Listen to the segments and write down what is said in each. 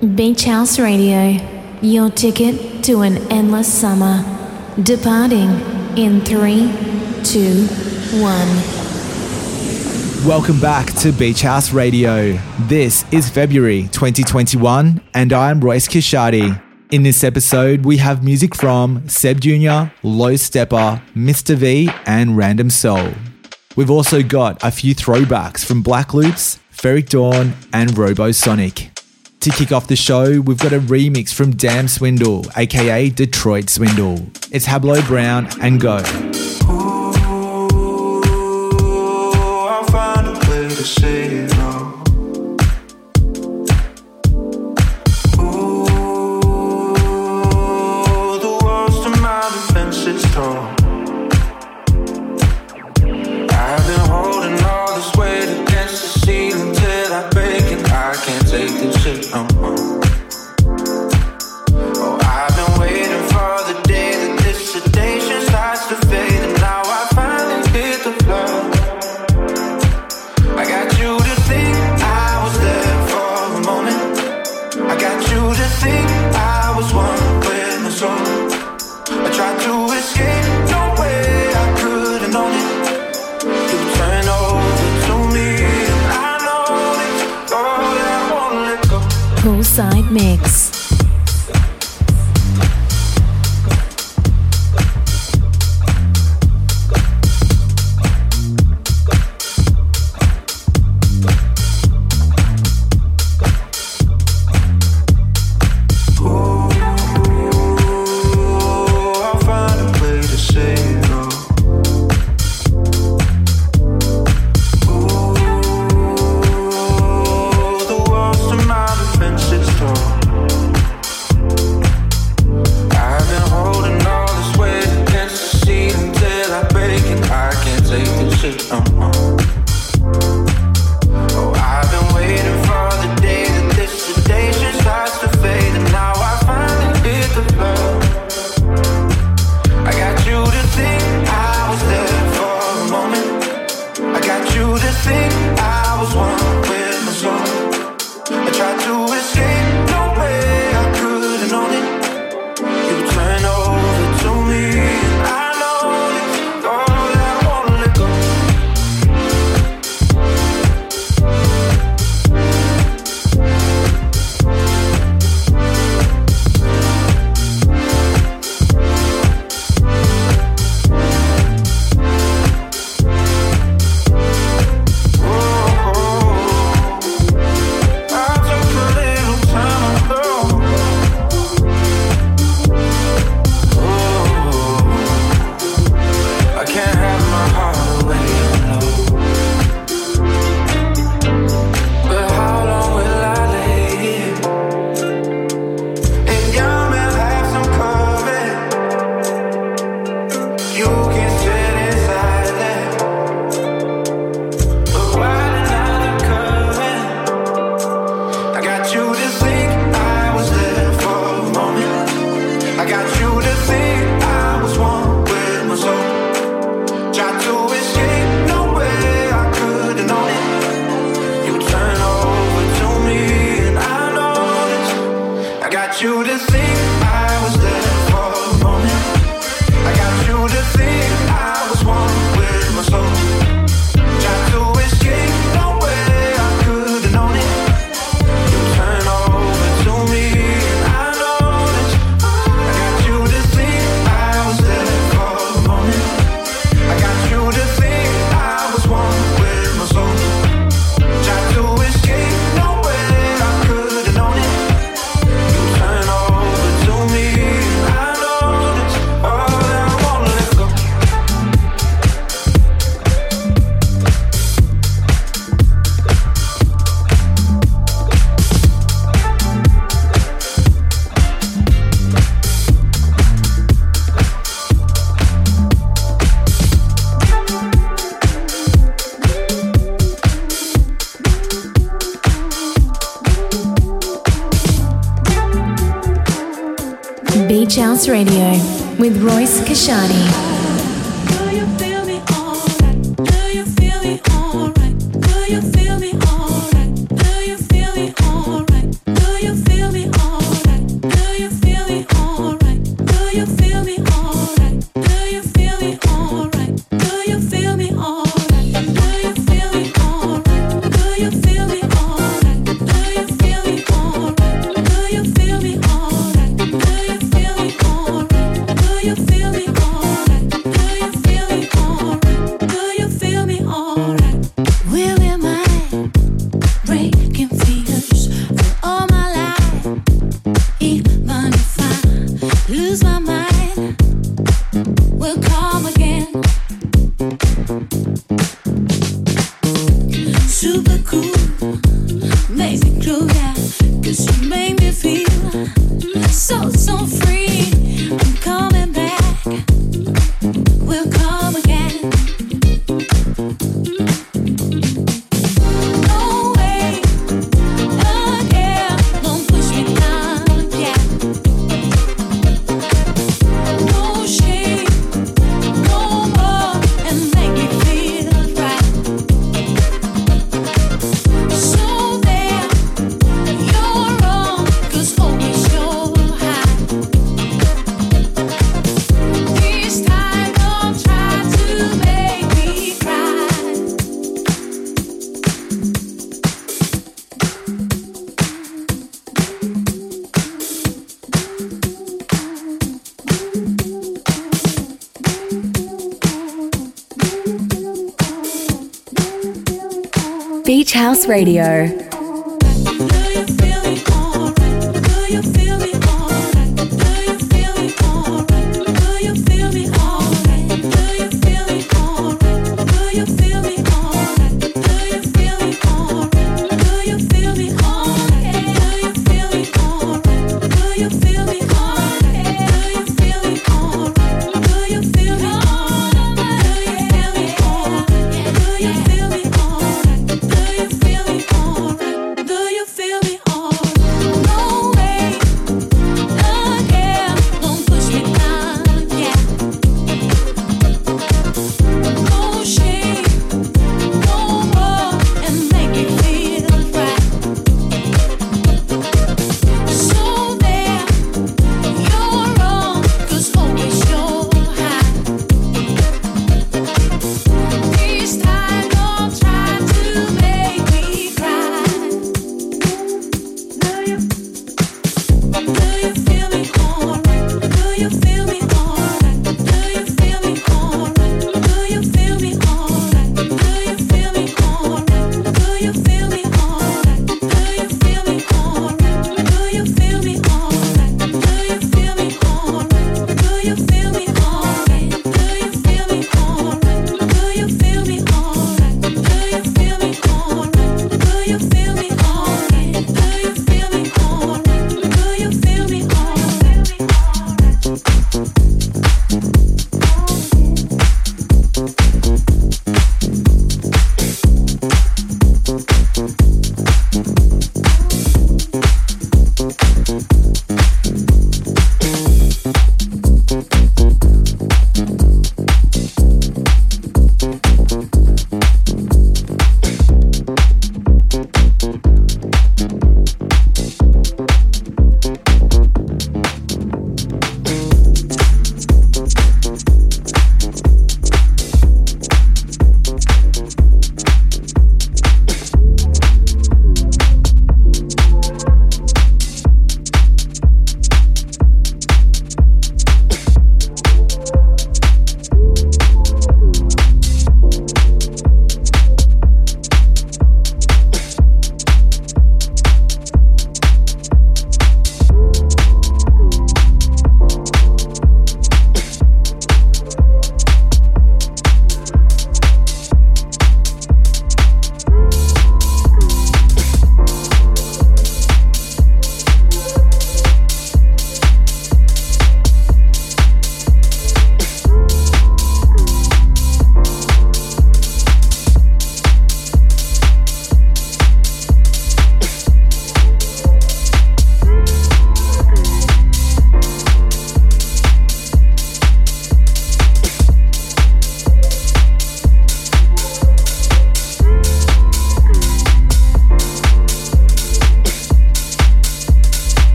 Beach House Radio, your ticket to an endless summer. Departing in three, two, one. Welcome back to Beach House Radio. This is February 2021, and I'm Royce Kishadi. In this episode, we have music from Seb Jr., Low Steppa, Mr. V, and Random Soul. We've also got a few throwbacks from Black Loops, Ferreck Dawn, and Robosonic. To kick off the show, we've got a remix from Dam Swindle, aka Detroit Swindle. It's Hablo Brown and Go. Radio Royce basic truth Radio.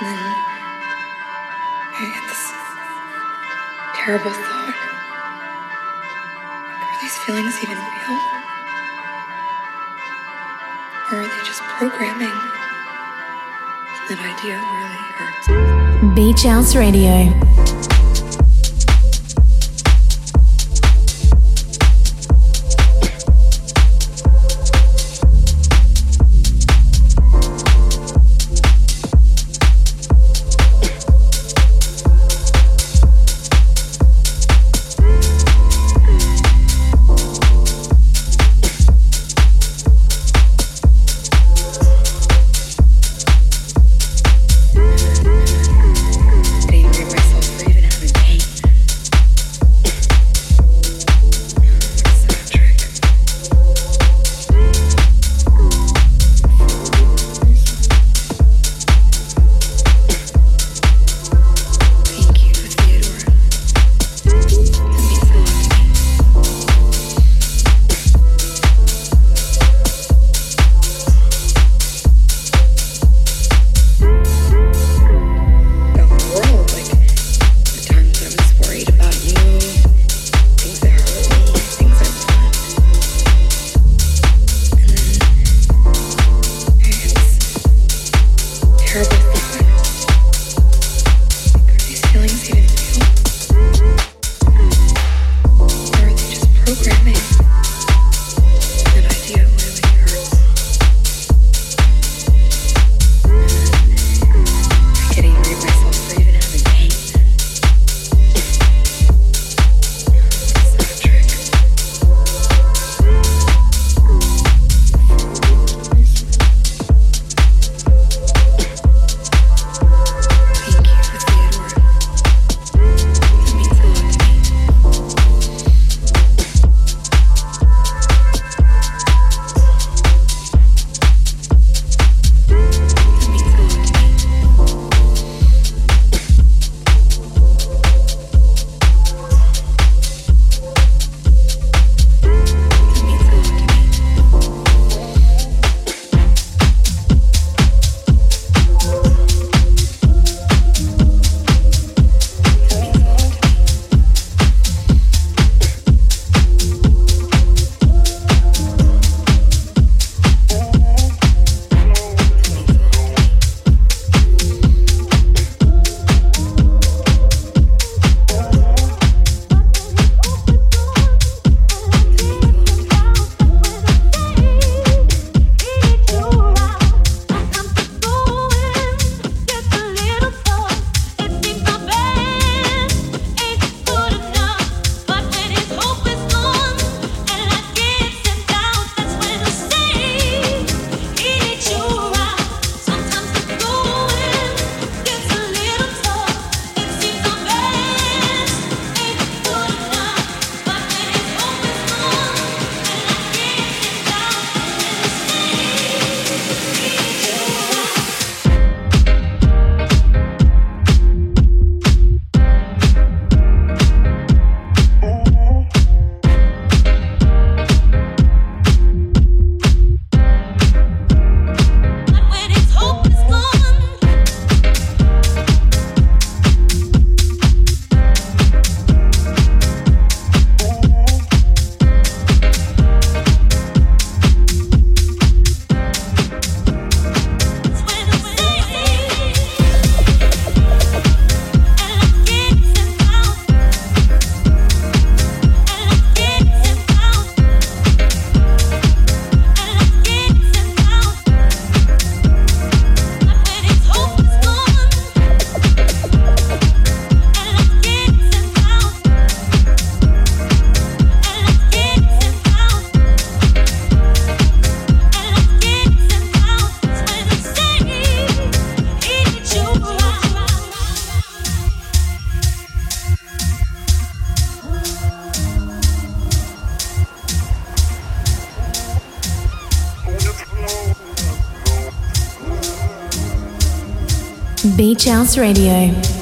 then I had this terrible thought. Are these feelings even real? Or are they just programming? That idea really hurts. Beach House Radio.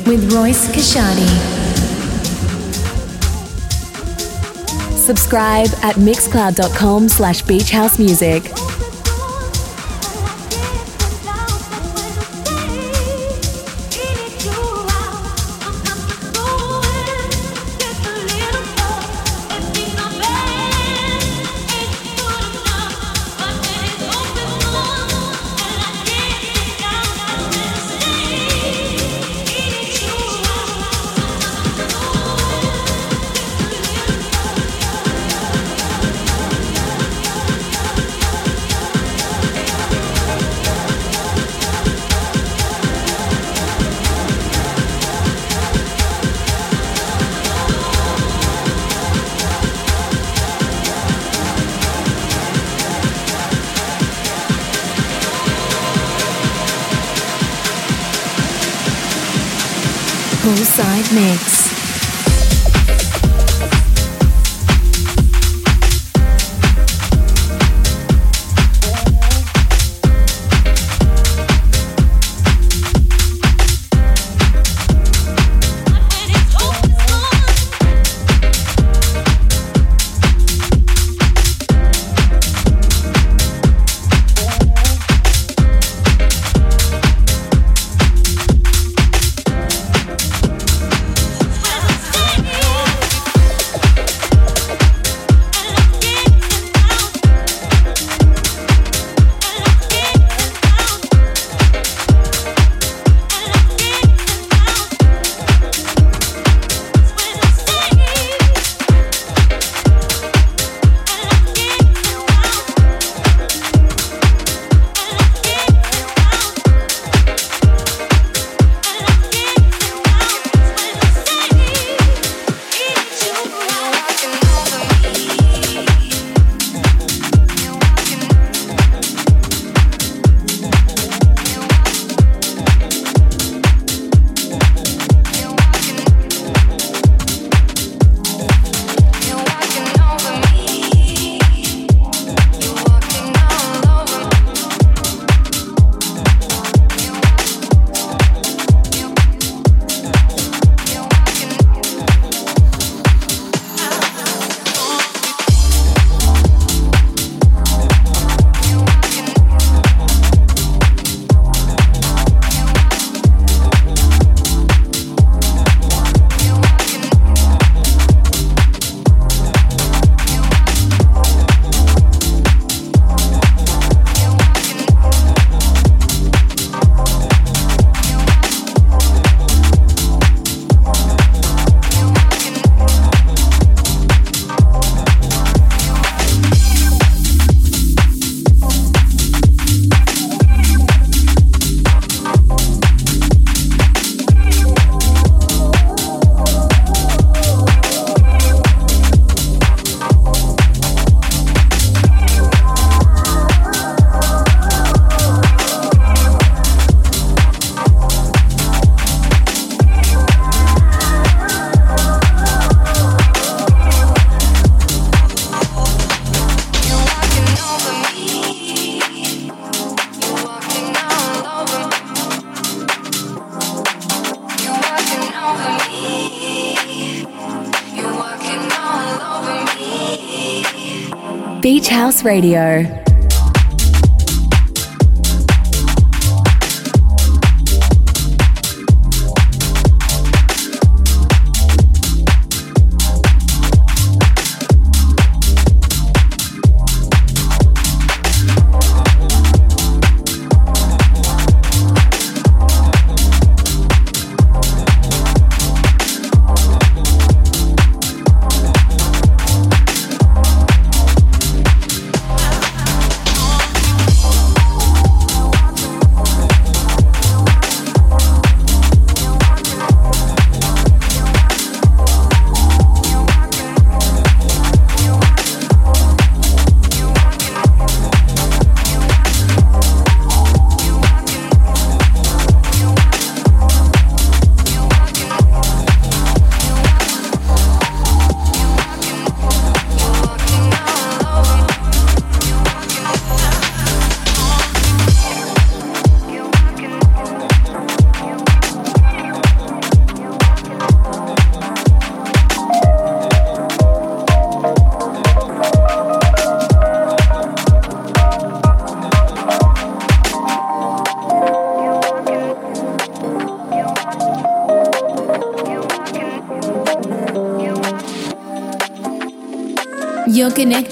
With Royce Kashani. Subscribe at mixcloud.com slash beachhousemusic. Poolside Mix. Radio.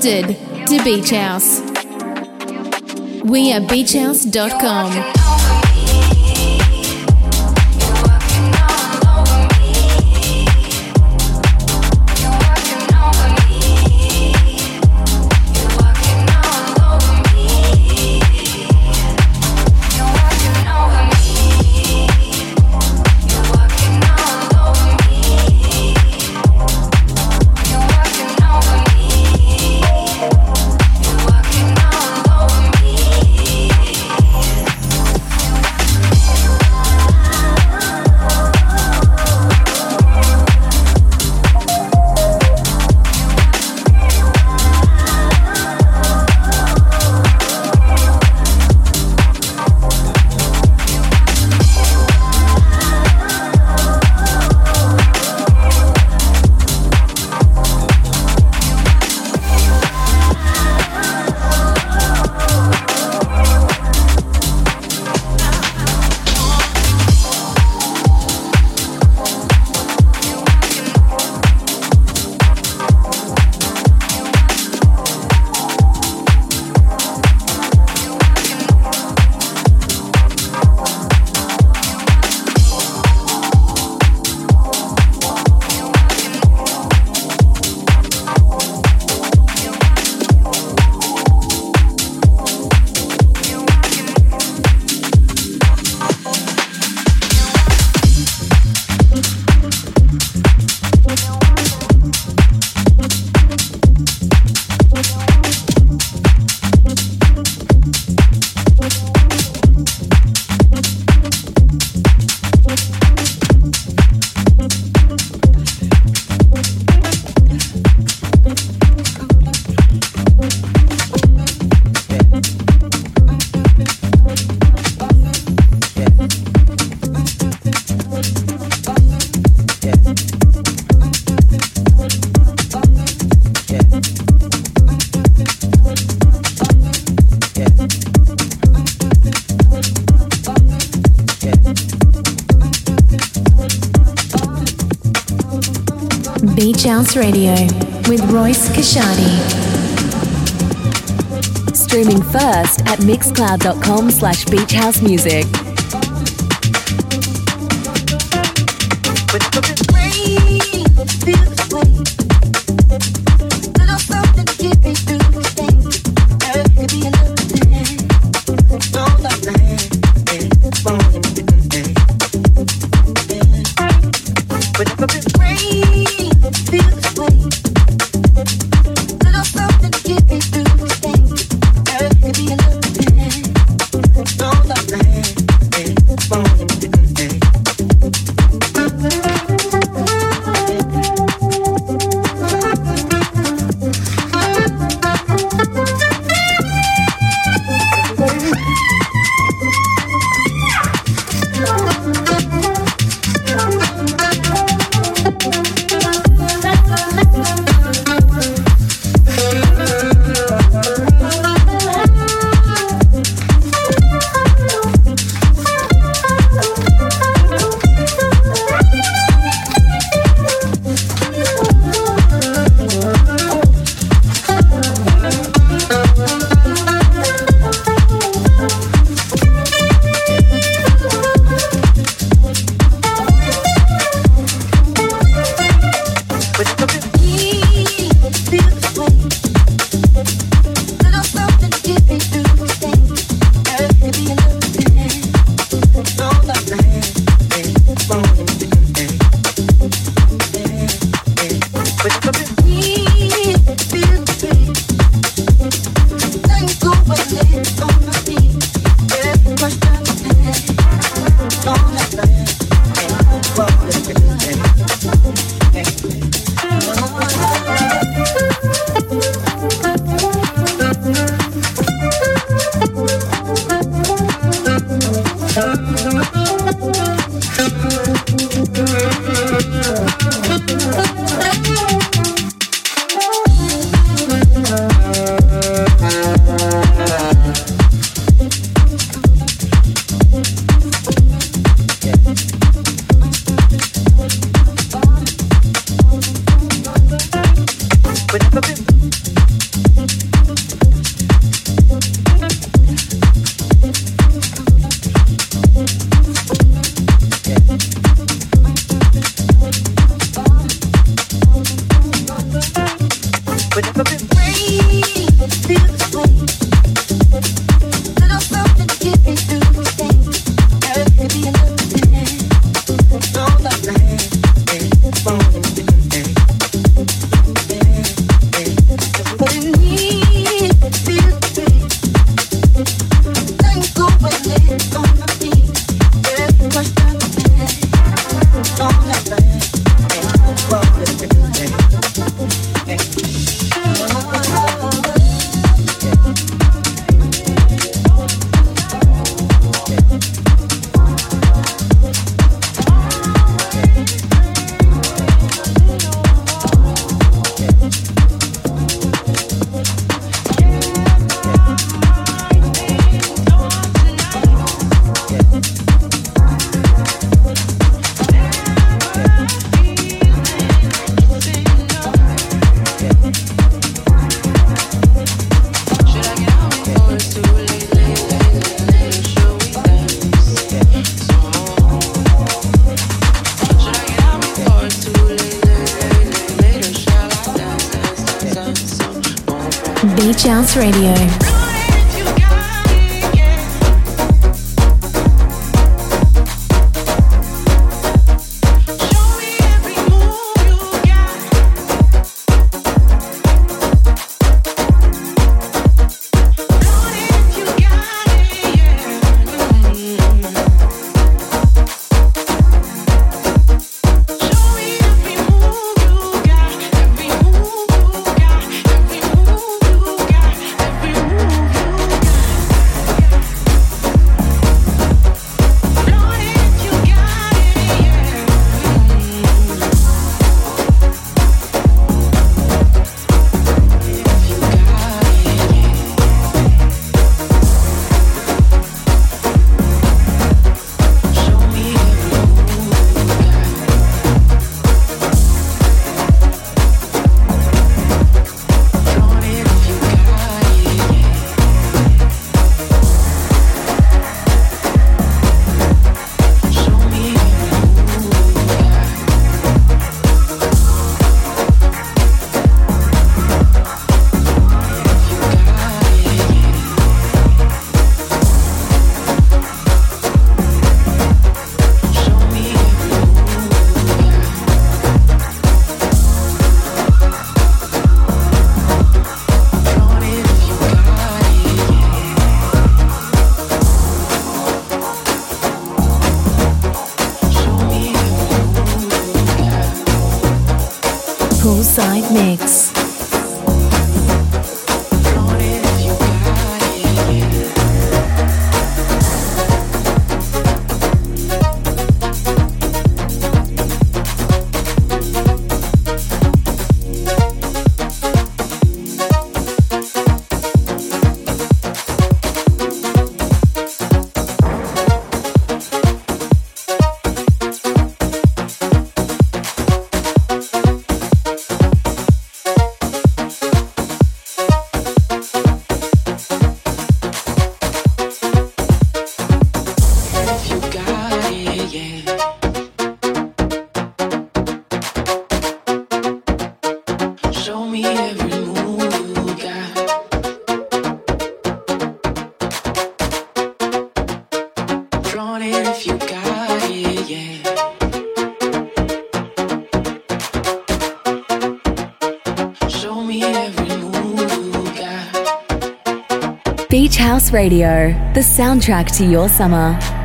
To Beach House. We are beachhouse.com. Radio with Royce Kashadi. Streaming first at mixcloud.com slash beachhousemusic. Radio, the soundtrack to your summer.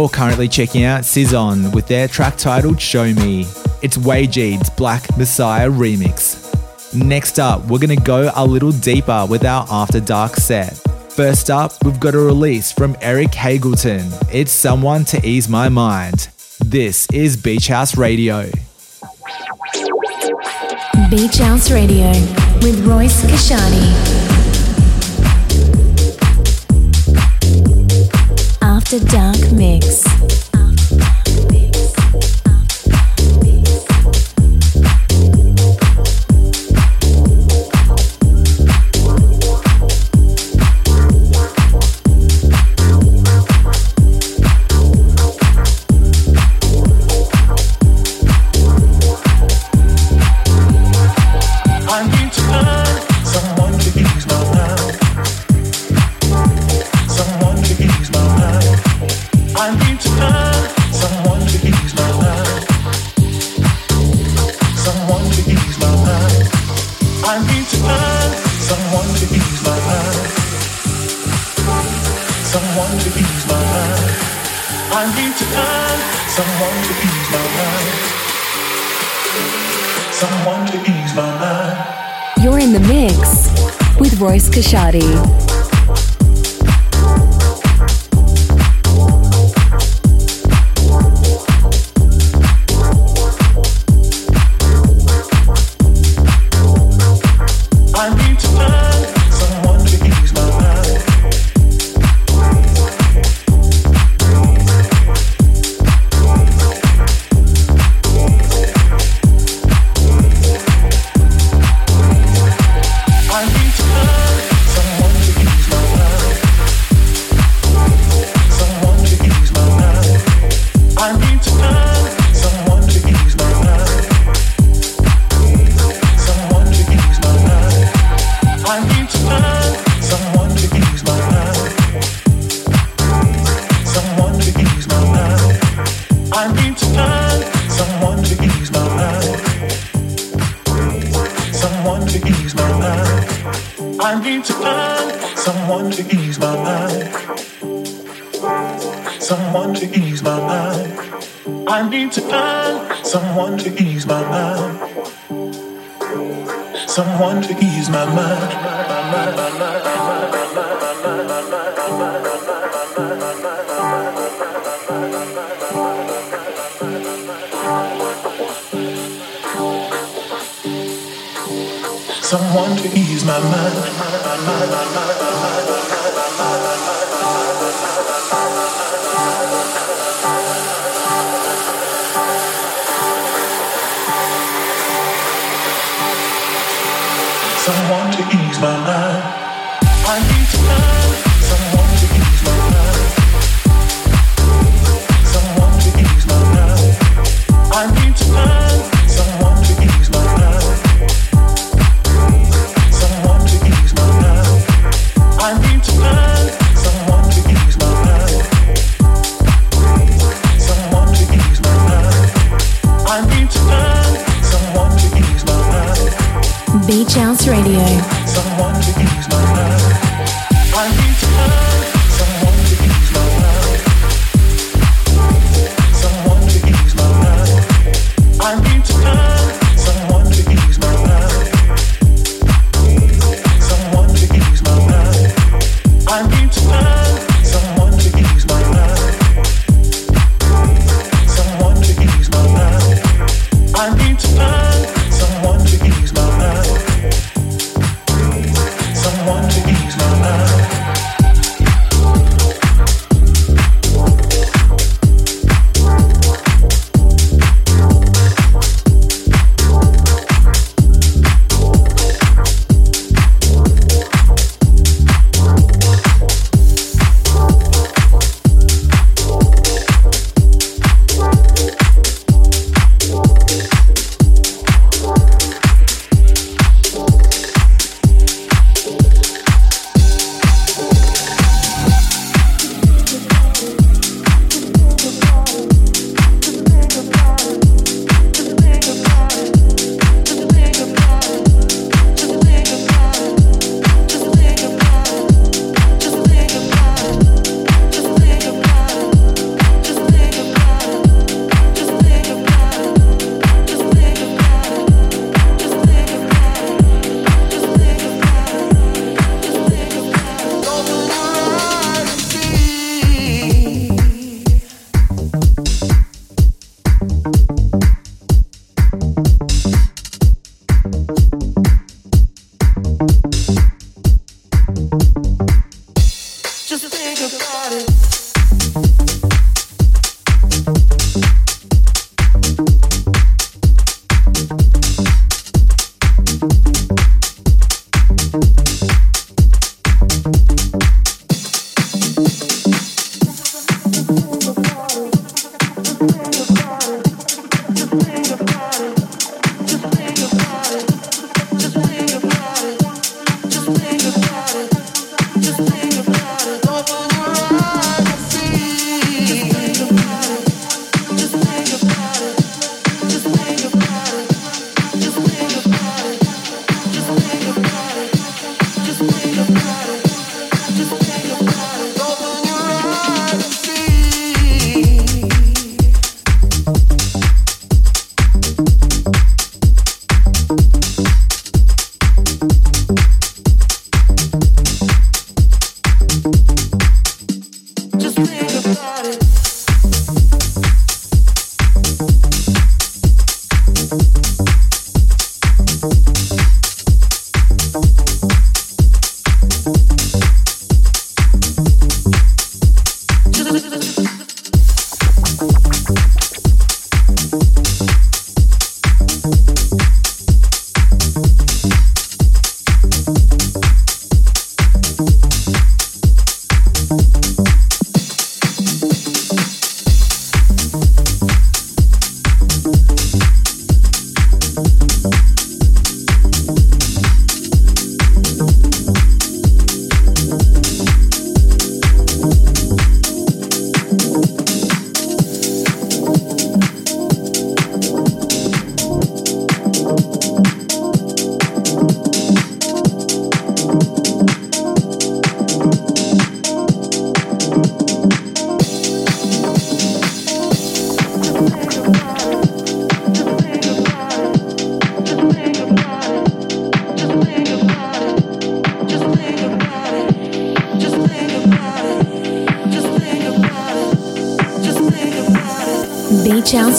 You're currently checking out Cizon with their track titled Show Me. It's Wajeed's Black Messiah remix. Next up, we're going to go a little deeper with our After Dark set. First up, we've got a release from Eric Hagleton. It's Someone to Ease My Mind. This is Beach House Radio. Beach House Radio with Royce Kashani. A Dark Mix. mind. I need to find someone to ease my mind. Someone to ease my mind. I need to find someone to ease my mind. Someone to ease my mind. someone to ease my mind. Someone to ease my mind.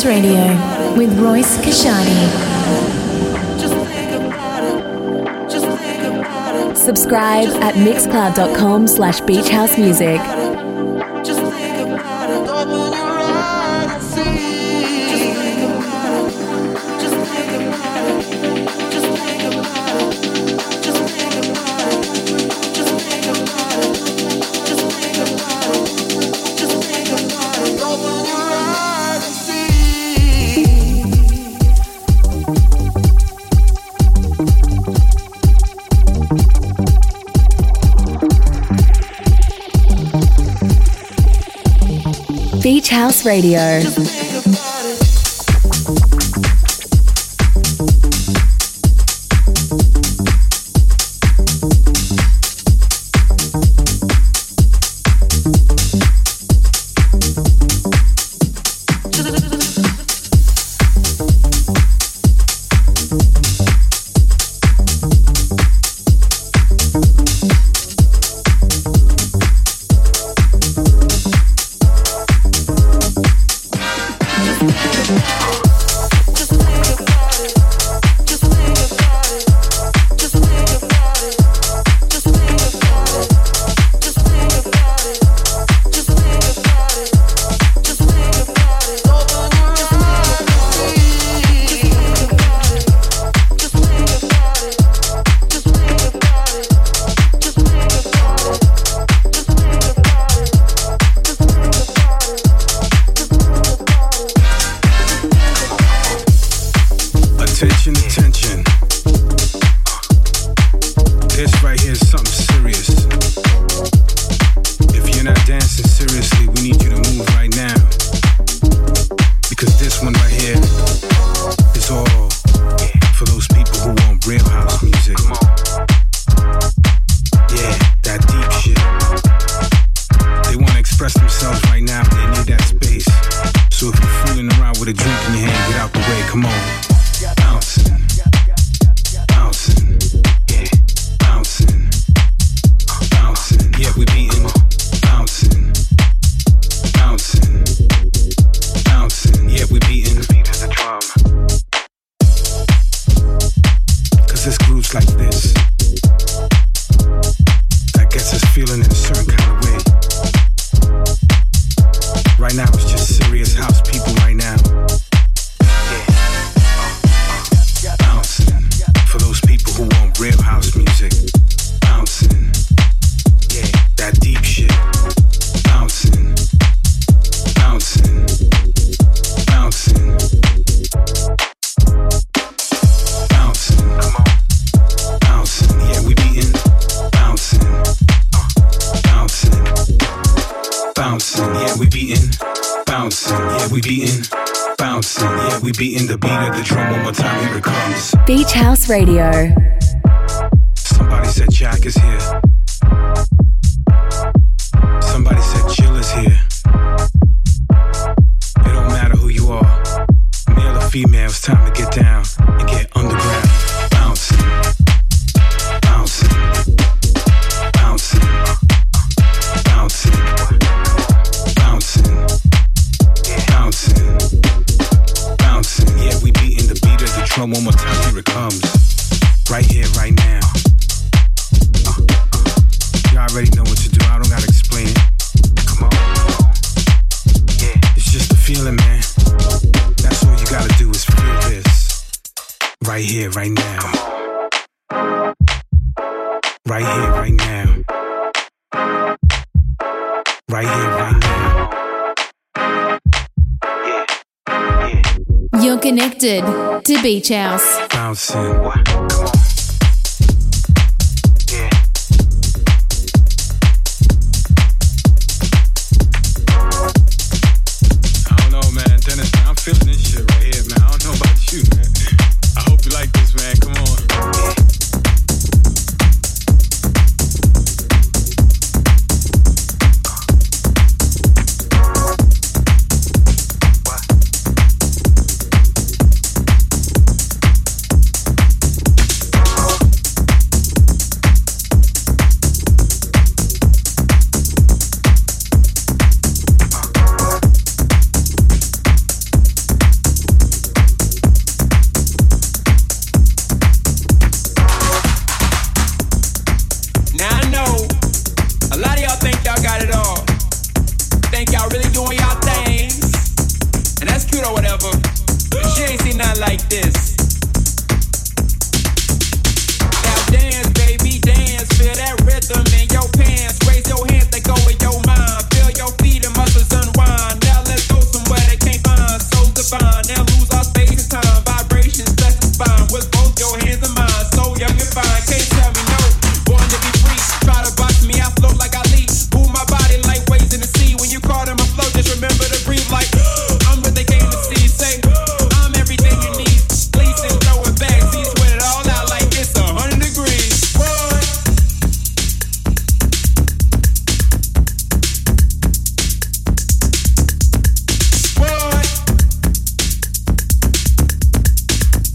Radio with Royce Kashani. Subscribe at mixcloud.com slash beachhousemusic. Radio. Come on. Radio. Right here, right now. Right here, right now. You're connected to Beach House. Bouncing.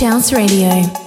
House Radio.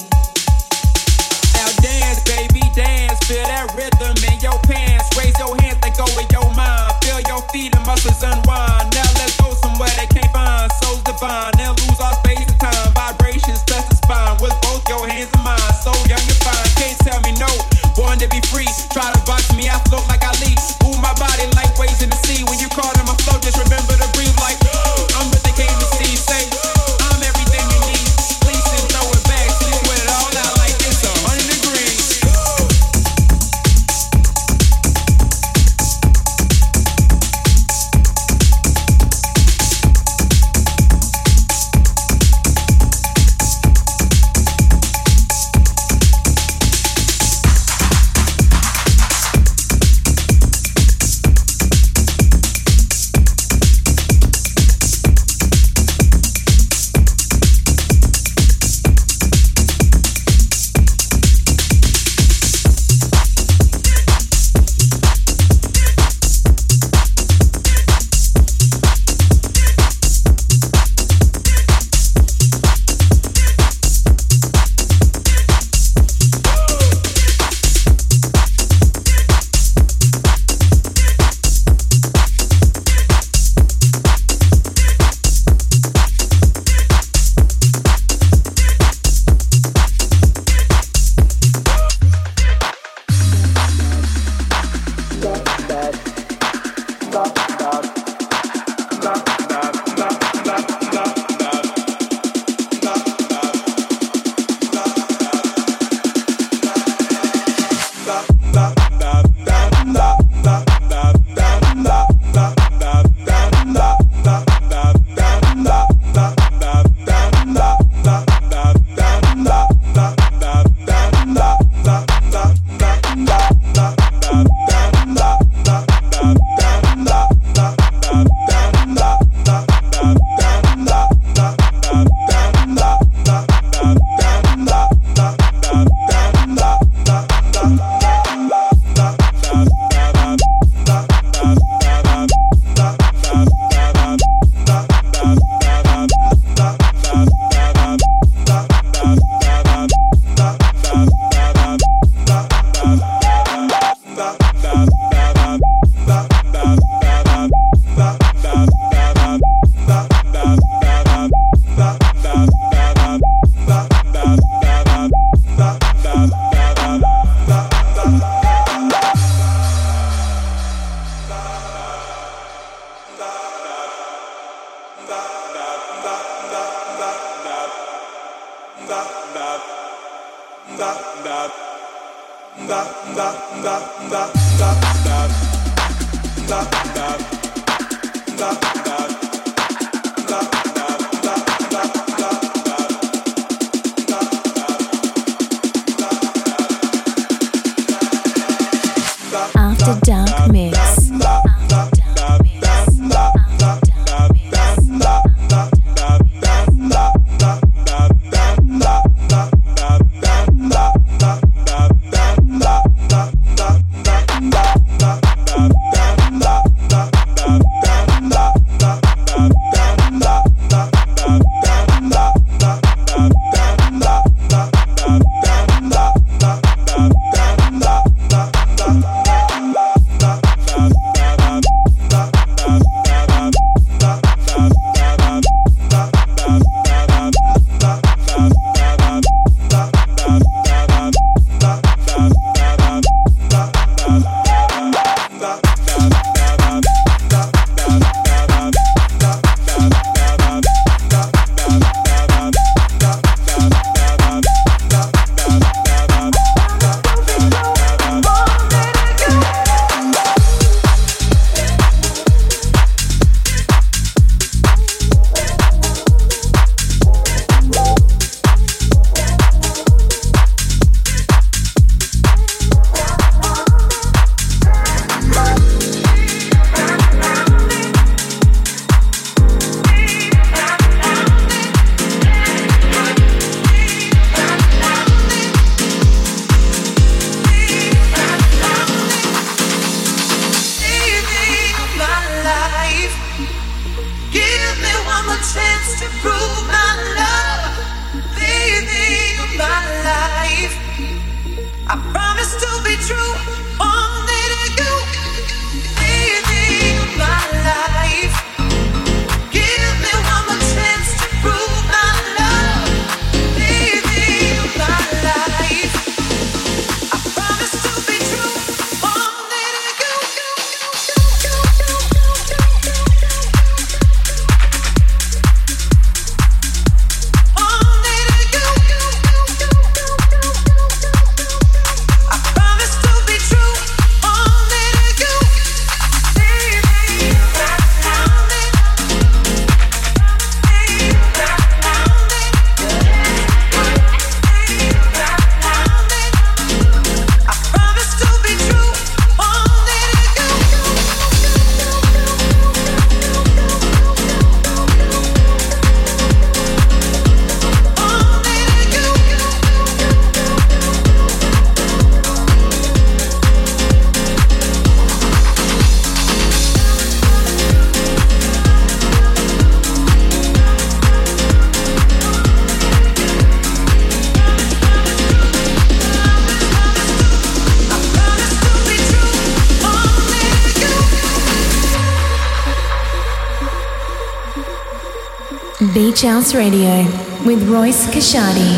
House Radio with Royce Kashadi.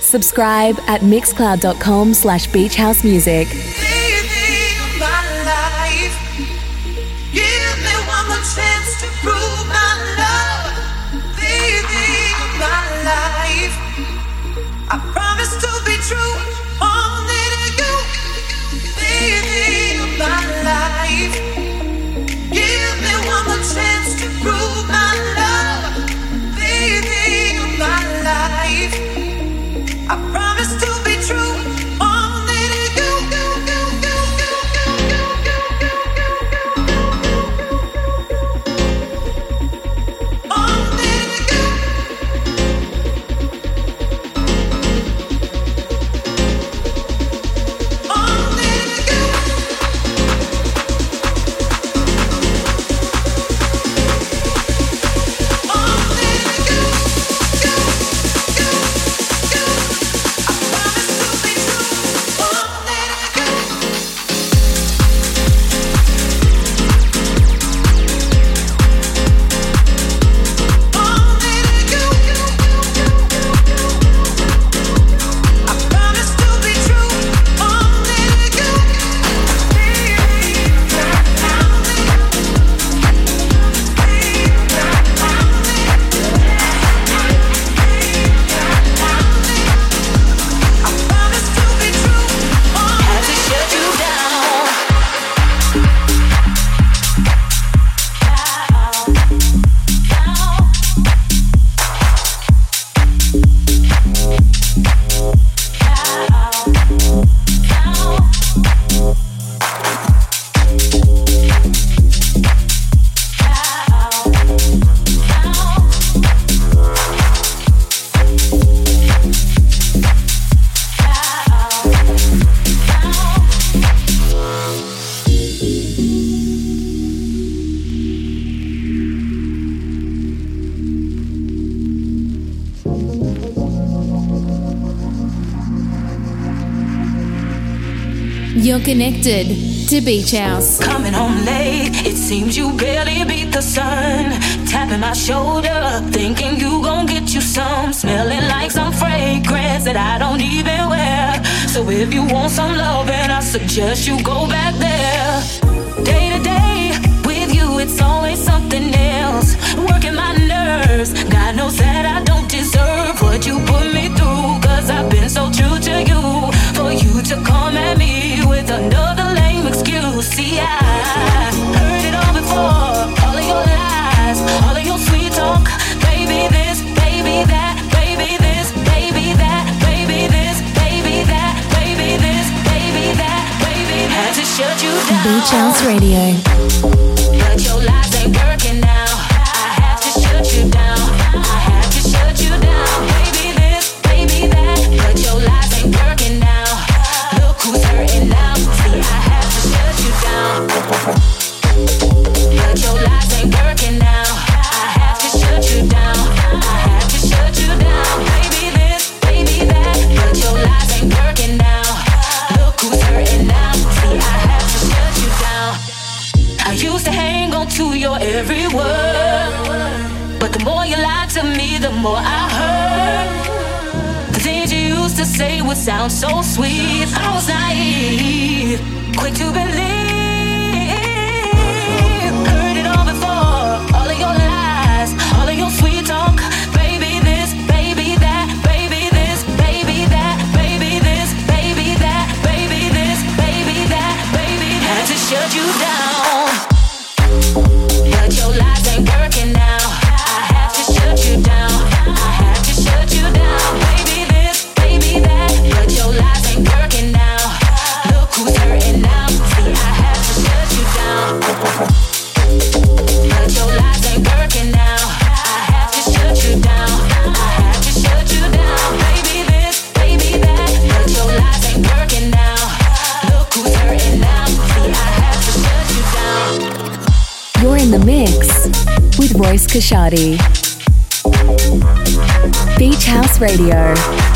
Subscribe at mixcloud.com slash beachhousemusic. Connected to Beach House. Coming home late, it seems you barely beat the sun. Tapping my shoulder, thinking you gon' get you some. Smelling like some fragrance that I don't even wear. So if you want some loving, I suggest you go back there. Day to day, with you, it's always something else. Working my nerves, God knows that I don't deserve what you put me through. Cause I've been so true to you, for you to come at me with another lame excuse. See, I heard it all before. All of your lies, all of your sweet talk. Baby, this, baby, that, baby, this, baby, that, baby, this, baby, that, baby, this, baby, that, baby. Had to shut you down. Beach House Radio. Sound so sweet. I was naive, quick to believe. Kashadi. Beach House Radio.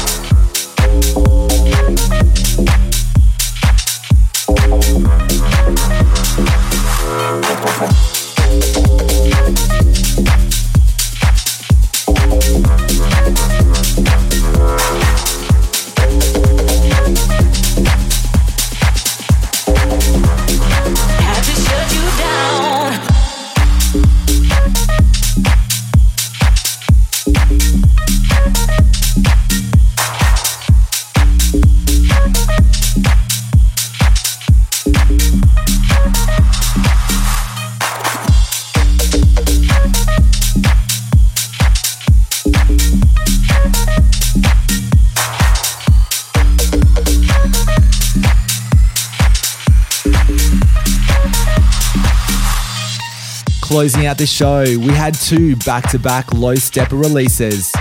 Out the show, we had two back to back Low Steppa releases.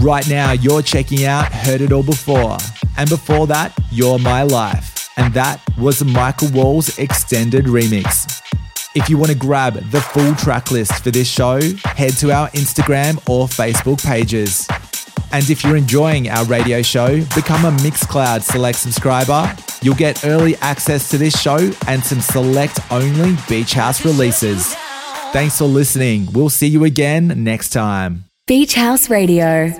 Right now, you're checking out Heard It All Before. And before that, You're My Life. And that was Michael Walls extended remix. If you want to grab the full track list for this show, head to our Instagram or Facebook pages. And if you're enjoying our radio show, become a Mixcloud Select subscriber. You'll get early access to this show and some select only Beach House releases. Thanks for listening. We'll see you again next time. Beach House Radio.